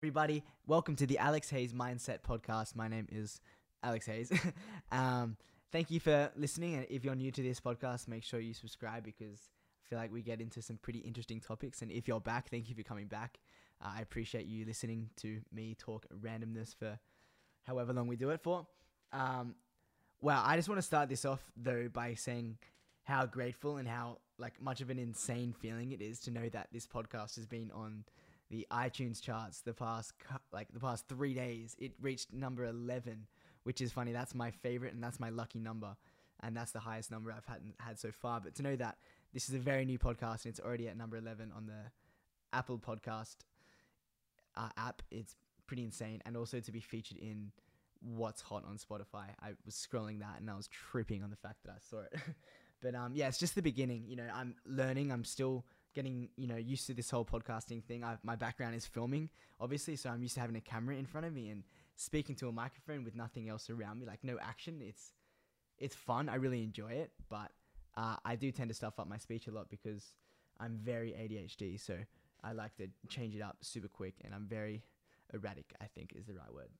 everybody. Welcome to the Alex Hayes Mindset Podcast. My name is Alex Hayes. um, thank you for listening. And if you're new to this podcast, make sure you subscribe because I feel like we get into some pretty interesting topics. And if you're back, thank you for coming back. Uh, I appreciate you listening to me talk randomness for however long we do it for. Um, wow, I just want to start this off though by saying how grateful and how like much of an insane feeling it is to know that this podcast has been on the iTunes charts the past like the past three days. It reached number eleven, which is funny. That's my favorite, and that's my lucky number, and that's the highest number I've had had so far. But to know that this is a very new podcast and it's already at number eleven on the Apple Podcast uh, app, it's pretty insane. And also to be featured in What's Hot on Spotify. I was scrolling that and I was tripping on the fact that I saw it. but um, yeah, it's just the beginning. You know, I'm learning. I'm still getting you know used to this whole podcasting thing. I've, my background is filming, obviously, so I'm used to having a camera in front of me and speaking to a microphone with nothing else around me, like no action. It's it's fun. I really enjoy it, but uh, I do tend to stuff up my speech a lot because I'm very ADHD. So I like to change it up super quick, and I'm very erratic. I think is the right word.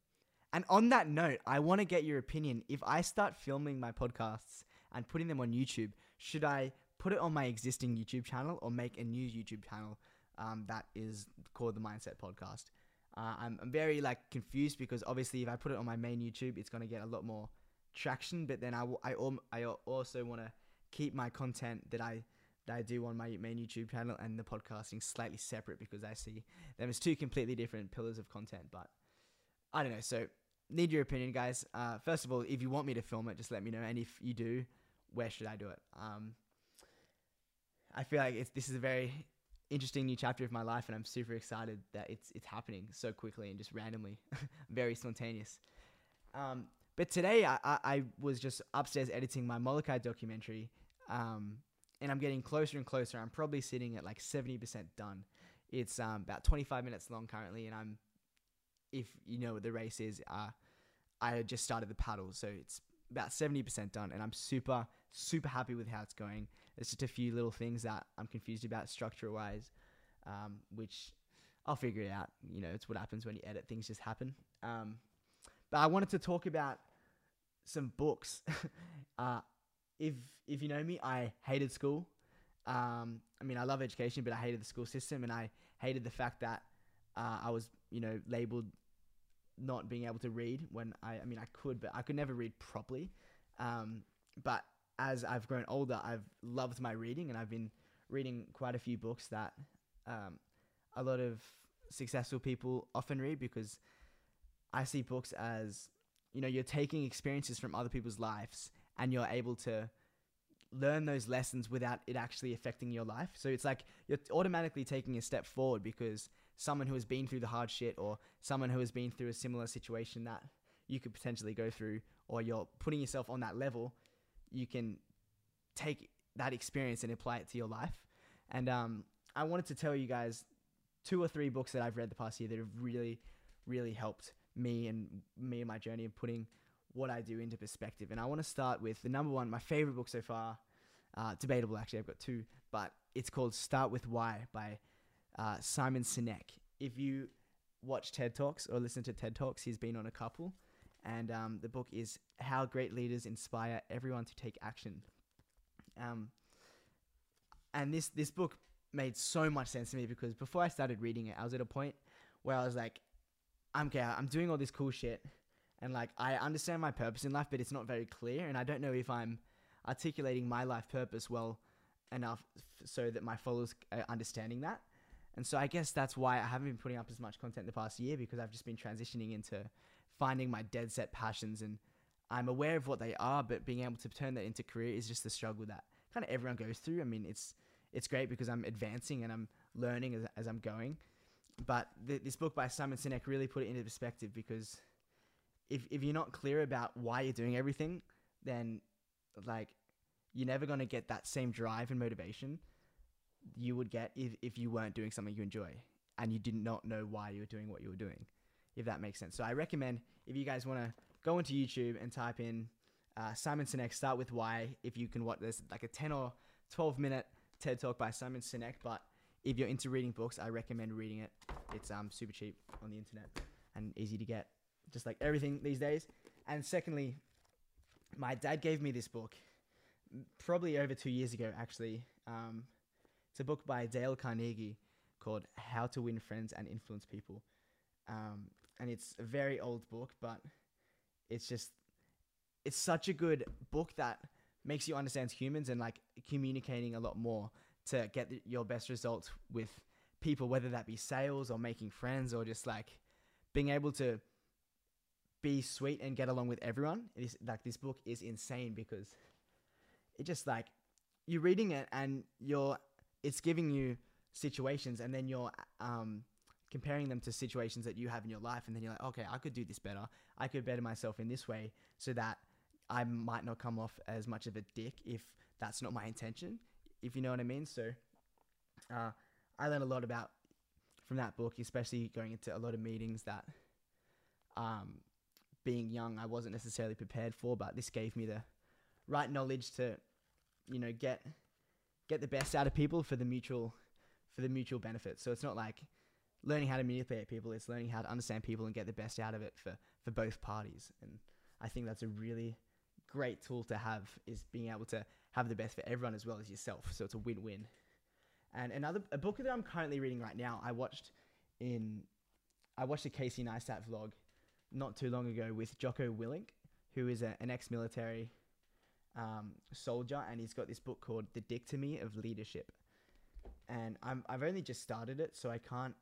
And on that note, I want to get your opinion. If I start filming my podcasts and putting them on YouTube, should I put it on my existing YouTube channel or make a new YouTube channel um, that is called the Mindset Podcast. Uh, I'm, I'm very like confused because obviously if I put it on my main YouTube, it's gonna get a lot more traction. But then i also want to keep my content that I that I do on my main YouTube channel and the podcasting slightly separate because I see them as two completely different pillars of content. But I don't know. So need your opinion, guys. Uh, first of all, if you want me to film it, just let me know. And if you do, where should I do it? Um, I feel like it's, this is a very interesting new chapter of my life, and I'm super excited that it's it's happening so quickly and just randomly, very spontaneous. Um, but today I, I, I, was just upstairs editing my Molokai documentary, um, and I'm getting closer and closer. I'm probably sitting at like 70% done. It's um, about 25 minutes long currently, and I'm, if you know what the race is, uh, I just started the paddle, so it's about 70% done, and I'm super, super happy with how it's going. There's just a few little things that I'm confused about structure wise, um, which I'll figure it out. You know, it's what happens when you edit, things just happen. Um, but I wanted to talk about some books. uh, if if you know me, I hated school. Um, I mean, I love education, but I hated the school system, and I hated the fact that uh, I was, you know, labeled not being able to read when I, I mean, I could, but I could never read properly. Um, but as I've grown older, I've loved my reading, and I've been reading quite a few books that um, a lot of successful people often read because I see books as you know you're taking experiences from other people's lives and you're able to learn those lessons without it actually affecting your life. So it's like you're automatically taking a step forward because someone who has been through the hard shit or someone who has been through a similar situation that you could potentially go through or you're putting yourself on that level, you can take that experience and apply it to your life. And um, I wanted to tell you guys two or three books that I've read the past year that have really, really helped me and me and my journey of putting what I do into perspective. And I want to start with the number one, my favorite book so far. Uh, debatable, actually. I've got two, but it's called Start with Why by uh, Simon Sinek. If you watch TED Talks or listen to TED Talks, he's been on a couple. And um, the book is How Great Leaders Inspire Everyone to Take Action. Um, and this, this book made so much sense to me because before I started reading it, I was at a point where I was like, I'm okay, I'm doing all this cool shit. And like, I understand my purpose in life, but it's not very clear. And I don't know if I'm articulating my life purpose well enough so that my followers are understanding that. And so I guess that's why I haven't been putting up as much content the past year because I've just been transitioning into finding my dead set passions and I'm aware of what they are, but being able to turn that into career is just the struggle that kind of everyone goes through. I mean, it's it's great because I'm advancing and I'm learning as, as I'm going. But th- this book by Simon Sinek really put it into perspective because if if you're not clear about why you're doing everything, then like you're never gonna get that same drive and motivation you would get if, if you weren't doing something you enjoy and you did not know why you were doing what you were doing, if that makes sense. So I recommend if you guys want to go into YouTube and type in uh, Simon Sinek, start with why, if you can watch this, like a 10 or 12 minute TED talk by Simon Sinek. But if you're into reading books, I recommend reading it. It's um super cheap on the internet and easy to get, just like everything these days. And secondly, my dad gave me this book probably over two years ago, actually. Um, it's a book by Dale Carnegie called How to Win Friends and Influence People. Um, and it's a very old book, but it's just, it's such a good book that makes you understand humans and like communicating a lot more to get the, your best results with people, whether that be sales or making friends or just like being able to be sweet and get along with everyone. It is like this book is insane because it just like you're reading it and you're it's giving you situations and then you're um comparing them to situations that you have in your life and then you're like okay i could do this better i could better myself in this way so that i might not come off as much of a dick if that's not my intention if you know what i mean so uh, i learned a lot about from that book especially going into a lot of meetings that um, being young i wasn't necessarily prepared for but this gave me the right knowledge to you know get get the best out of people for the mutual for the mutual benefit. So it's not like learning how to manipulate people; it's learning how to understand people and get the best out of it for for both parties. And I think that's a really great tool to have is being able to have the best for everyone as well as yourself. So it's a win-win. And another a book that I'm currently reading right now, I watched in I watched a Casey Neistat vlog not too long ago with Jocko Willink, who is a, an ex-military um, soldier, and he's got this book called The Dichotomy of Leadership. And I'm I've only just started it, so I can't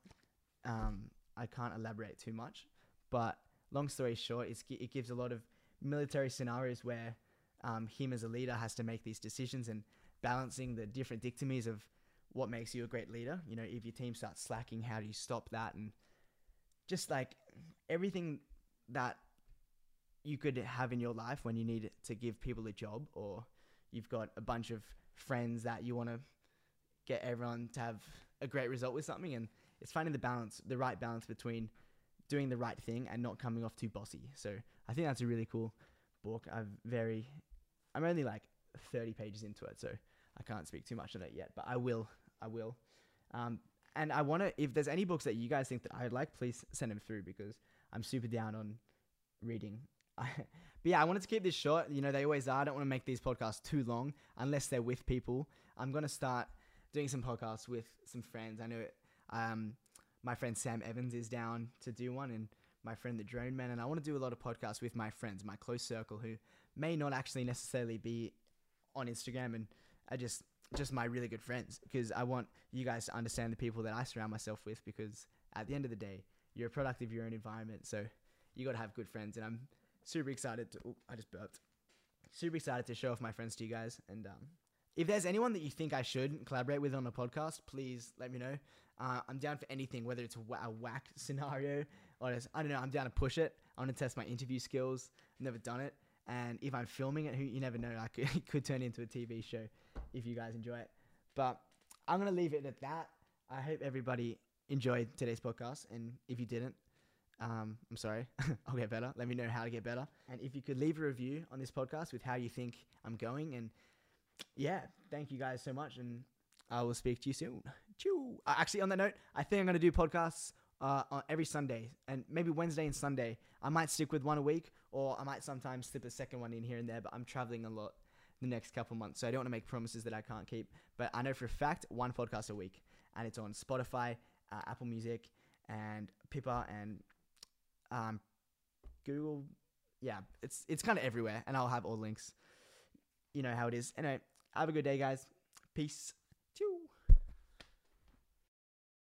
um, I can't elaborate too much. But long story short, it gives a lot of military scenarios where um, him as a leader has to make these decisions and balancing the different dichotomies of what makes you a great leader. You know, if your team starts slacking, how do you stop that? And just like everything that you could have in your life when you need to give people a job or you've got a bunch of friends that you want to get everyone to have a great result with something and it's finding the balance the right balance between doing the right thing and not coming off too bossy so i think that's a really cool book i've very i'm only like 30 pages into it so i can't speak too much on it yet but i will i will um, and i want to if there's any books that you guys think that i'd like please send them through because i'm super down on reading but yeah, I wanted to keep this short. You know, they always are. I don't want to make these podcasts too long unless they're with people. I'm going to start doing some podcasts with some friends. I know um, my friend Sam Evans is down to do one, and my friend the Drone Man. And I want to do a lot of podcasts with my friends, my close circle, who may not actually necessarily be on Instagram and are just just my really good friends because I want you guys to understand the people that I surround myself with because at the end of the day, you're a product of your own environment. So you got to have good friends, and I'm super excited to. Oh, I just burped. Super excited to show off my friends to you guys. And um, if there's anyone that you think I should collaborate with on a podcast, please let me know. Uh, I'm down for anything, whether it's a, whack scenario or just, I don't know. I'm down to push it. I want to test my interview skills. I've never done it, and if I'm filming it, who you never know, could, it could turn into a TV show if you guys enjoy it. But I'm gonna leave it at that. I hope everybody enjoyed today's podcast, and if you didn't, um, I'm sorry, I'll get better. Let me know how to get better. And if you could leave a review on this podcast with how you think I'm going. And yeah, thank you guys so much. And I will speak to you soon. Chew. Uh, actually, on that note, I think I'm going to do podcasts uh, on every Sunday and maybe Wednesday and Sunday. I might stick with one a week or I might sometimes slip a second one in here and there, but I'm traveling a lot the next couple months. So I don't want to make promises that I can't keep. But I know for a fact one podcast a week. And it's on Spotify, uh, Apple Music, and Pippa and um, Google. Yeah, it's it's kind of everywhere, and I'll have all links. You know how it is. Anyway, have a good day, guys. Peace.